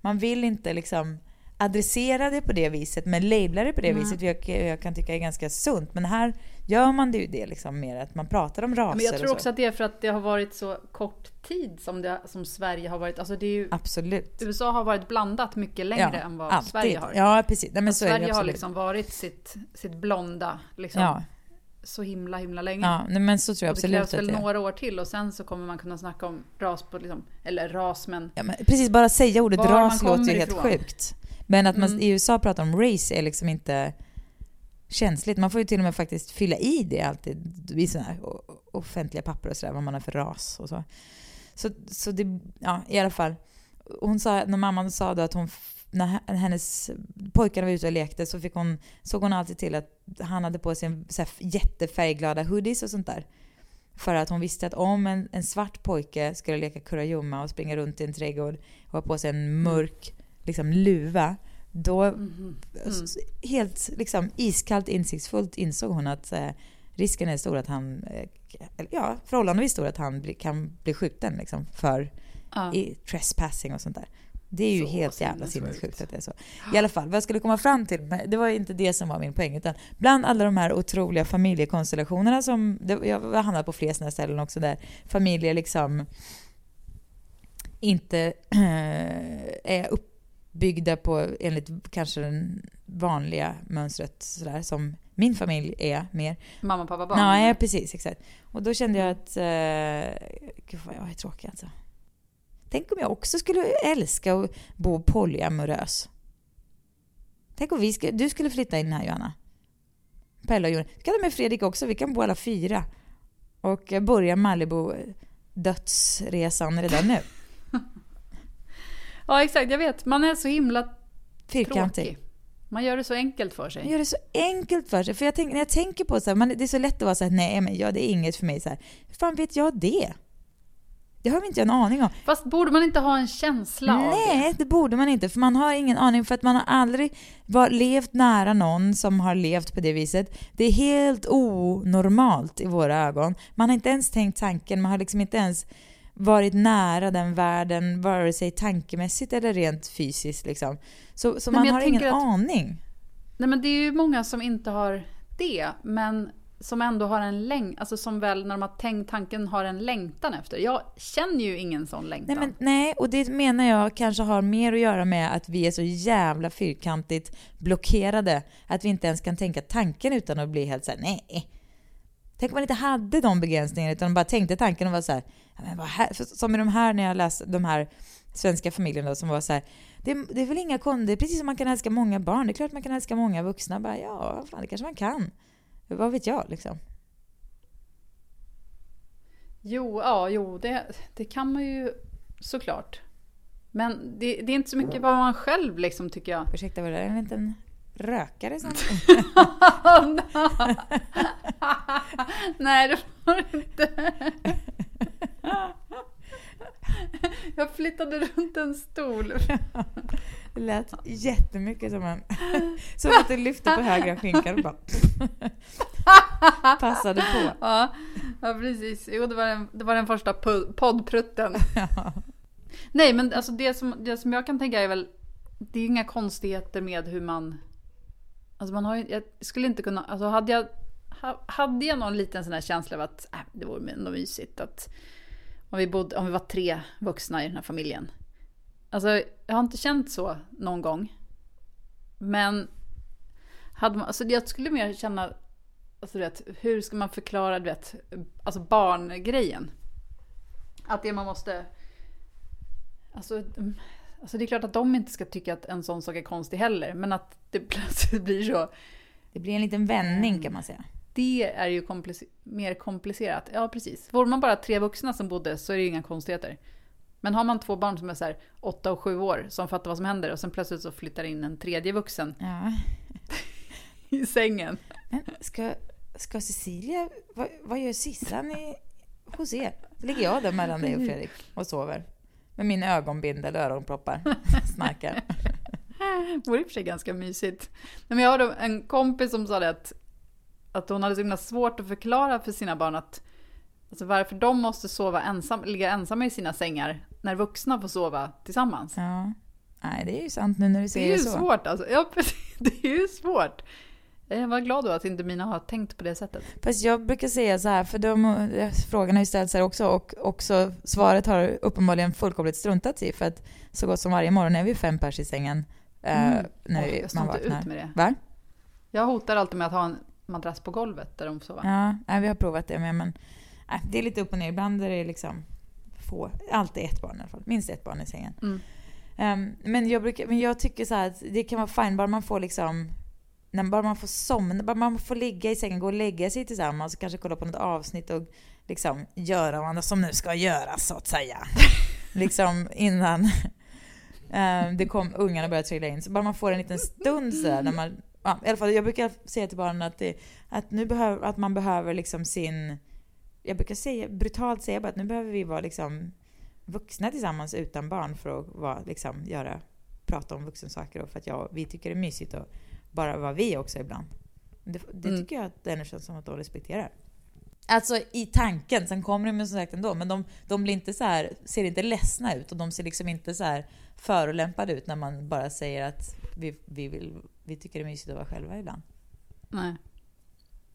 man vill inte liksom adressera det på det viset, men labla det på det Nej. viset, jag, jag kan tycka är ganska sunt. Men här gör man det ju det liksom mer, att man pratar om raser Men jag tror så. också att det är för att det har varit så kort tid som, det, som Sverige har varit. Alltså det är ju, Absolut. USA har varit blandat mycket längre än vad alltid. Sverige har. Ja, precis. Nej, men så Sverige har absolut. liksom varit sitt, sitt blonda liksom, Ja, så himla himla länge. ja nej, men så tror jag och det absolut krävs väl det några år till och sen så kommer man kunna snacka om ras på, liksom, eller ras men Ja, men precis, bara säga ordet ras låter ju helt ifrån. sjukt. Men att man Mm. i USA pratar om race är liksom inte känsligt. Man får ju till och med faktiskt fylla i det alltid i sådana här offentliga papper och sådär, vad man har för ras och så. Så, så det, ja i alla fall. Hon sa, när mamman sa då att hon, när hennes pojkar var ute och lekte så fick hon, såg hon alltid till att han hade på sig en så här jättefärgglada hoodies och sånt där. För att hon visste att om en, en svart pojke skulle leka kurragömma och springa runt i en trädgård och ha på sig en mörk liksom, luva, då Mhm. s- helt liksom, iskallt insiktsfullt insåg hon att eh, risken är stor att han, eh, ja, förhållandevis stor att han bli, kan bli skjuten liksom, för ja. i trespassing och sånt där. Det är ju Så helt jävla sinnessjukt. att det är så. I alla fall, vad jag skulle komma fram till, det var inte det som var min poäng, utan bland alla de här otroliga familjekonstellationerna som, jag har hamnat på fler sådana ställen också, där familjer liksom inte [clears throat] är uppbyggda på enligt kanske det vanliga mönstret sådär, som min familj är mer. Mamma, pappa, barn. Nej, precis. Exakt. Och då kände jag att... Eh, gud vad jag är tråkig alltså. Tänk om jag också skulle älska att bo polyamorös. Tänk om vi ska, du skulle flytta in här Johanna. Pelle och Jon. Du kan ta med Fredrik också, vi kan bo alla fyra. Och börja Malibu dödsresan redan nu. Ja exakt, jag vet. Man är så himla Fyrkantig. tråkig. Man gör det så enkelt för Man sig. gör det så enkelt för sig. För jag tänk, när jag tänker på så här, man, det är så lätt att vara så här, nej men ja, det är inget för mig. Så här. Hur fan vet jag det? Det har vi inte en aning om. Fast borde man inte ha en känsla av det? Nej, det borde man inte. För man har ingen aning. För att man har aldrig var, levt nära någon som har levt på det viset. Det är helt onormalt i våra ögon. Man har inte ens tänkt tanken. Man har liksom inte ens varit nära den världen, vare sig tankemässigt eller rent fysiskt. Liksom. Så, så Nej, man har ingen att- aning. Nej men det är ju många som inte har det, men som ändå har en längtan, alltså som väl när de har tänkt tanken har en längtan efter. Jag känner ju ingen sån längtan. Nej, men, nej, och det menar jag kanske har mer att göra med att vi är så jävla fyrkantigt blockerade att vi inte ens kan tänka tanken utan att bli helt såhär, nej. Tänk om man inte hade de begränsningarna utan bara tänkte tanken och var så här, ja, men vad här? Som i de här när jag läste de här svenska familjerna som var så här, det, det är väl inga kon, det är precis som man kan älska många barn, det är klart man kan älska många vuxna. Bara, ja, fan, det kanske man kan. Vad vet jag liksom. Jo, ja, jo, det, det kan man ju såklart. Men det, det är inte så mycket vad man själv liksom tycker jag. Ursäkta, var det en liten rökare som... [laughs] Nej, det var det inte. Jag flyttade runt en stol. [laughs] Det lät jättemycket som en... [laughs] Som att du lyfte på högra skinkan och bara... Passade på. Ja, ja precis. Jo, det var den, det var den första poddprutten. Nej, men alltså det som, det som jag kan tänka är väl, det är inga konstigheter med hur man... Alltså man har ju, jag skulle inte kunna, alltså hade jag, hade jag någon liten sån här känsla av att äh, det vore ändå mysigt att om vi, bodde, om vi var tre vuxna i den här familjen. Alltså jag har inte känt så någon gång. Men hade man, alltså jag skulle mer känna, alltså du vet, hur ska man förklara, du vet, alltså barngrejen? Att det man måste, alltså, alltså det är klart att de inte ska tycka att en sån sak är konstig heller, men att det [laughs] plötsligt blir så. Det blir en liten vändning kan man säga. Det är ju komplice- mer komplicerat. Ja, precis. Vore man bara tre vuxna som bodde så är det ju inga konstigheter. Men har man två barn som är så här åtta och sju år som fattar vad som händer och sen plötsligt så flyttar in en tredje vuxen Ja. [laughs] i sängen. Men ska, ska Cecilia, vad, vad gör Sissan i, hos er? Ligger jag där mellan dig och Fredrik och sover? Med min ögonbindel och öronproppar. [laughs] Snarkar. Det vore i och för sig ganska mysigt. Nej, Men jag hörde en kompis som sa det att, att hon hade så himla svårt att förklara för sina barn att alltså varför de måste sova ensam, ligga ensamma i sina sängar när vuxna får sova tillsammans. Ja. Nej, det är ju sant nu när du Det säger är ju så. svårt alltså. Ja, [laughs] precis. Det är ju svårt. Jag var glad då att inte mina har tänkt på det sättet. Fast jag brukar säga så här, för de, frågan har ju ställts här också och också svaret har uppenbarligen fullkomligt struntat i för att så gott som varje morgon är vi fem pers i sängen eh, Mm. när Åh, vi, jag står man inte vaknar. ut med det. Va? Jag hotar alltid med att ha en madrass på golvet där de sova. Ja, nej, vi har provat det med men nej, det är lite upp och ner. Ibland är det liksom få, alltid ett barn i alla fall. Minst ett barn i sängen. Mm. Ehm, men, jag brukar, men jag tycker så att det kan vara fine bara man får liksom när bara man får somna, bara man får ligga i sängen, gå och lägga sig tillsammans och kanske kolla på något avsnitt och liksom göra vad som nu ska göras så att säga. [laughs] liksom innan ehm, det kom, ungarna började trilla in. Så bara man får en liten stund så där, när man, ja, i alla fall jag brukar säga till barnen att, det, att, nu behöver, att man behöver liksom sin, jag brukar säga, brutalt säga bara att nu behöver vi vara liksom vuxna tillsammans utan barn för att vara, liksom, göra, prata om vuxensaker och för att jag, vi tycker det är mysigt att bara vara vi också ibland. Det, det Mm. tycker jag att det känns som att de respekterar. Alltså i tanken, sen kommer de ju som sagt ändå, men de, de blir inte så här, ser inte ledsna ut och de ser liksom inte så här förolämpade ut när man bara säger att vi, vi, vill, vi tycker det är mysigt att vara själva ibland. Nej.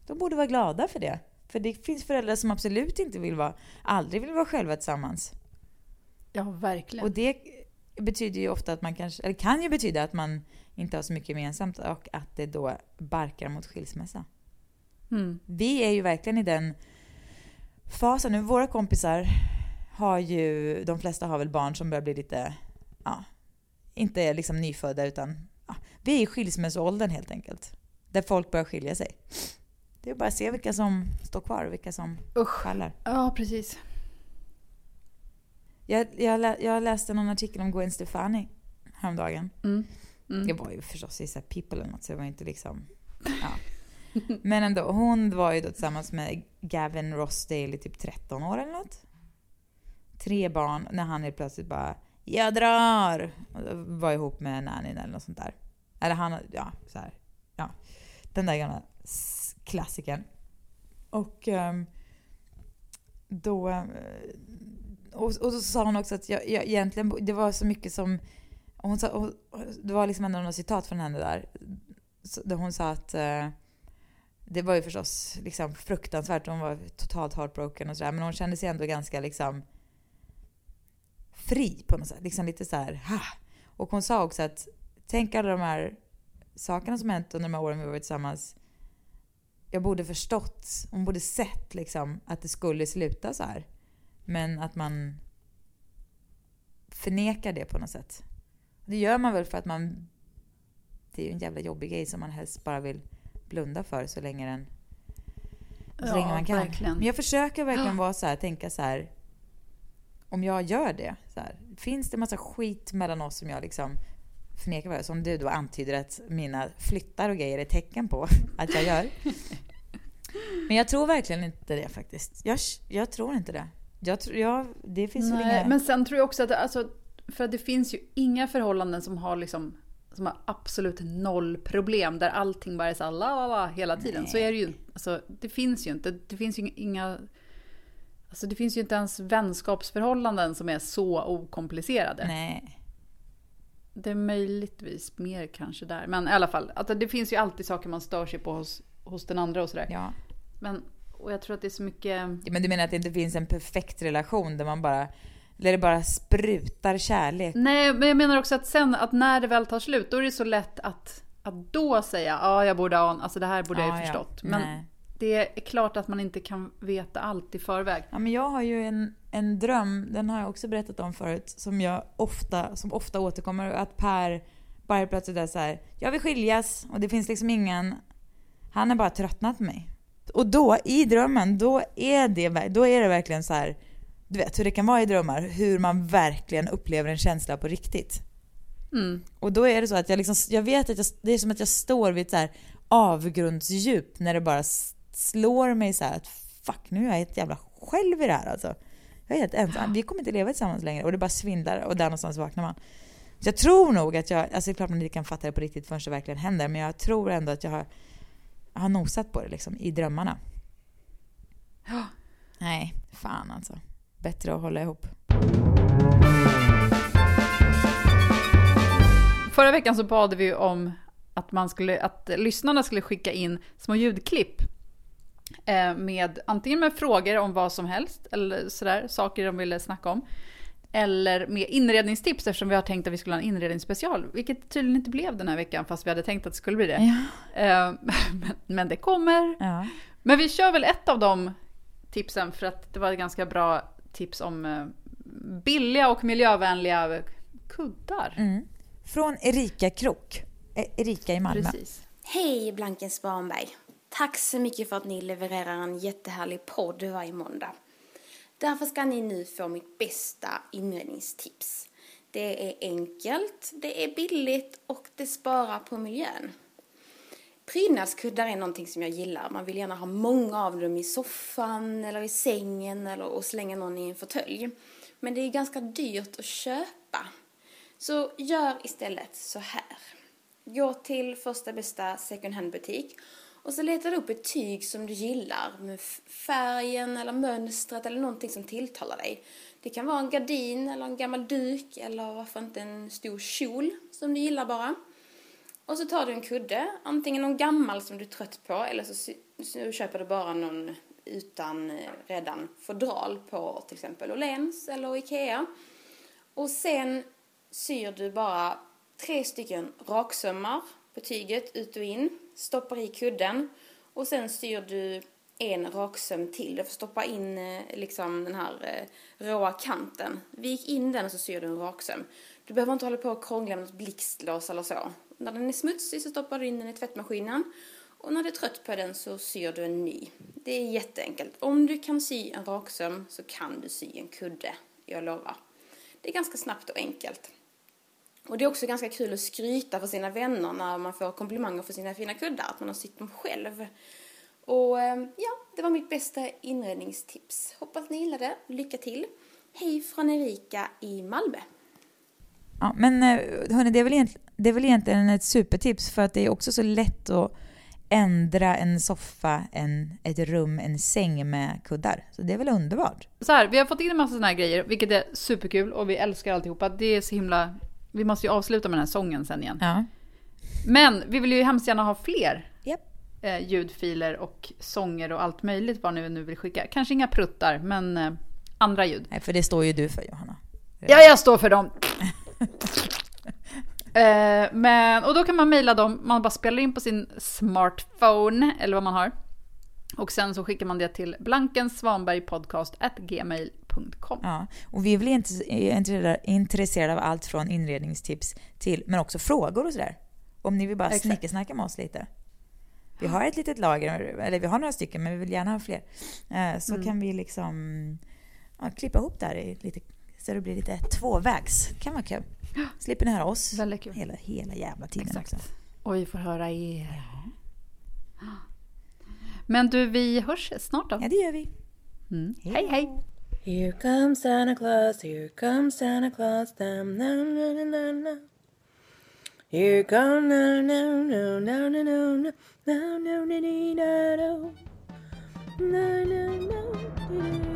De borde vara glada för det. För det finns föräldrar som absolut inte vill vara, aldrig vill vara själva tillsammans. Ja, verkligen. Och det betyder ju ofta att man kanske, eller kan ju betyda att man inte har så mycket gemensamt och att det då barkar mot skilsmässa. Mm. Vi är ju verkligen i den fasen nu. Våra kompisar har ju, de flesta har väl barn som börjar bli lite, ja, inte liksom nyfödda utan, ja, vi är i skilsmässoåldern helt enkelt. Där folk börjar skilja sig. Det är bara att se vilka som står kvar och vilka som Usch. faller. Ja, precis. Jag, jag, jag läste någon artikel om Gwen Stefani häromdagen. Mm. Mm. Det var ju förstås i så People eller något, så det var inte liksom... [laughs] Ja. Men ändå, hon var ju då tillsammans med Gavin Rossdale i typ 13 år eller något. Tre barn, när han helt plötsligt bara “Jag drar!” och var ihop med nannyn eller något sånt där. Eller han, ja, så här. Ja. Den där gamla klassikern. Och ehm, då... eh, Och, och så sa hon också att jag, jag egentligen, det var så mycket som och hon sa, och, och det var liksom ändå några citat från henne där. Så- Där hon sa att eh, det var ju förstås liksom fruktansvärt. Hon var totalt heartbroken och sådär. Men hon kände sig ändå ganska liksom fri på något sätt. Liksom lite så här, ha. Och hon sa också att tänk alla de här sakerna som hänt under de här åren vi varit tillsammans. Jag borde förstått, hon borde sett liksom att det skulle sluta så här. Men att man förnekar det på något sätt. Det gör man väl för att man... Det är ju en jävla jobbig grej som man helst bara vill blunda för så länge, den, så Ja, länge man kan. verkligen. Men jag försöker verkligen [gasps] vara så här, tänka så här. Om jag gör det, så här, finns det massa skit mellan oss som jag liksom förnekar varandra, som du då antyder att mina flyttar och grejer är tecken på [laughs] att jag gör. [laughs] Men jag tror verkligen inte det faktiskt. Jag, jag tror inte det. Jag tror, jag, det finns Nej, inga... Men sen tror jag också att alltså, för att det finns ju inga förhållanden som har liksom som har absolut noll problem där allting bara är så la, la, la, hela tiden. Så är det ju alltså, Det finns ju inte. Det finns ju inga... Alltså det finns ju inte ens vänskapsförhållanden som är så okomplicerade. Nej. Det är möjligtvis mer kanske där. Men i alla fall, att det finns ju alltid saker man stör sig på hos, hos den andra och sådär. Ja. Men, och jag tror att det är så mycket... Ja, Men du menar att det inte finns en perfekt relation där man bara... Där det bara sprutar kärlek? Nej, men jag menar också att sen, att när det väl tar slut, då är det så lätt att, att då säga ja, jag borde ha, alltså det här borde jag Ja, ju ja. förstått. Men Nej. det är klart att man inte kan veta allt i förväg. Ja, men jag har ju en, en dröm, den har jag också berättat om förut, som jag ofta, som ofta återkommer. Att Per bara plötsligt är så här, jag vill skiljas och det finns liksom ingen... Han har bara tröttnat på mig. Och då, i drömmen, då är det, då är det verkligen så här, du vet hur det kan vara i drömmar, hur man verkligen upplever en känsla på riktigt. Mm. Och då är det så att jag liksom, jag vet att jag, det är som att jag står vid ett så här avgrundsdjup när det bara slår mig så här att fuck, nu är jag helt jävla själv i det här alltså. Jag är helt ensam, vi kommer inte leva tillsammans längre och det bara svindlar och där någonstans vaknar man. Så jag tror nog att jag, alltså det är klart man inte kan fatta det på riktigt förrän det verkligen händer, men jag tror ändå att jag har, jag har nosat på det liksom i drömmarna. Nej, fan alltså. Bättre att hålla ihop. Förra veckan så bad vi om att, man skulle, att lyssnarna skulle skicka in små ljudklipp eh, med antingen med frågor om vad som helst, eller sådär, saker de ville snacka om. Eller med inredningstips eftersom vi har tänkt att vi skulle ha en inredningsspecial. Vilket tydligen inte blev den här veckan fast vi hade tänkt att det skulle bli det. Ja. Eh, [laughs] men, men det kommer. ja. Men vi kör väl ett av de tipsen för att det var ett ganska bra tips om eh, billiga och miljövänliga kuddar. Mm. Från Erika Krok. Eh, Erika i Malmö. Precis. Hej Blanken Svanberg! Tack så mycket för att ni levererar en jättehärlig podd varje måndag. Därför ska ni nu få mitt bästa inredningstips. Det är enkelt, det är billigt och det sparar på miljön. Prydnadskuddar är någonting som jag gillar. Man vill gärna ha många av dem i soffan eller i sängen eller och slänga någon i en fåtölj. Men det är ganska dyrt att köpa. Så gör istället så här. Gå till första bästa second hand-butik och så letar du upp ett tyg som du gillar med färgen eller mönstret eller någonting som tilltalar dig. Det kan vara en gardin eller en gammal duk eller varför inte en stor kjol som du gillar bara. Och så tar du en kudde, antingen någon gammal som du är trött på eller så, så köper du bara någon utan eh, redan fodral på till exempel Åhléns eller Ikea. Och sen syr du bara tre stycken raksömmar på tyget ut och in, stoppar i kudden och sen syr du en raksöm till. Du får stoppa in eh, liksom den här eh, råa kanten. Vik in den och så syr du en raksöm. Du behöver inte hålla på och krångla med något blixtlås eller så. När den är smutsig så stoppar du in den i tvättmaskinen och när du är trött på den så syr du en ny. Det är jätteenkelt. Om du kan sy en raksöm så kan du sy en kudde, jag lovar. Det är ganska snabbt och enkelt. Och det är också ganska kul att skryta för sina vänner när man får komplimanger för sina fina kuddar, att man har sytt dem själv. Och eh, ja, det var mitt bästa inredningstips. Hoppas ni gillade. Lycka till! Hej från Erika i Malmö. Ja, men eh, hörni, det är, väl egentligen det är väl egentligen ett supertips för att det är också så lätt att ändra en soffa, en, ett rum, en säng med kuddar. Så det är väl underbart? Så här, vi har fått in en massa såna här grejer, vilket är superkul och vi älskar alltihopa. Det är så himla... Vi måste ju avsluta med den här sången sen igen. Ja. Men vi vill ju hemskt gärna ha fler Japp. eh, ljudfiler och sånger och allt möjligt vad ni nu vill skicka. Kanske inga pruttar, men eh, andra ljud. Nej, för det står ju du för Johanna. Ja, jag står för dem. [laughs] eh, men, och då kan man mejla dem, man bara spelar in på sin smartphone, eller vad man har. Och sen så skickar man det till blankensvanbergpodcast.gmail.com. Ja, och vi är väl inte intresserade- av allt från inredningstips till, men också frågor och sådär. Om ni vill bara snickesnacka med oss lite. Vi har ett litet lager, eller vi har några stycken, men vi vill gärna ha fler. Eh, Så kan vi liksom ja, klippa ihop det här lite, så det blir lite tvåvägs. kan vara kul. Slipper ni höra oss Väldigt kul. hela, hela jävla tiden Exakt. också. Och vi får höra er. Men du, vi hörs snart då. Ja, det gör vi. Mm. Hej, hej! Here comes Santa Claus, here comes Santa Claus, dum, dum, dum, dum, dum, dum. Here come no no no no no no no no no no no no no no no no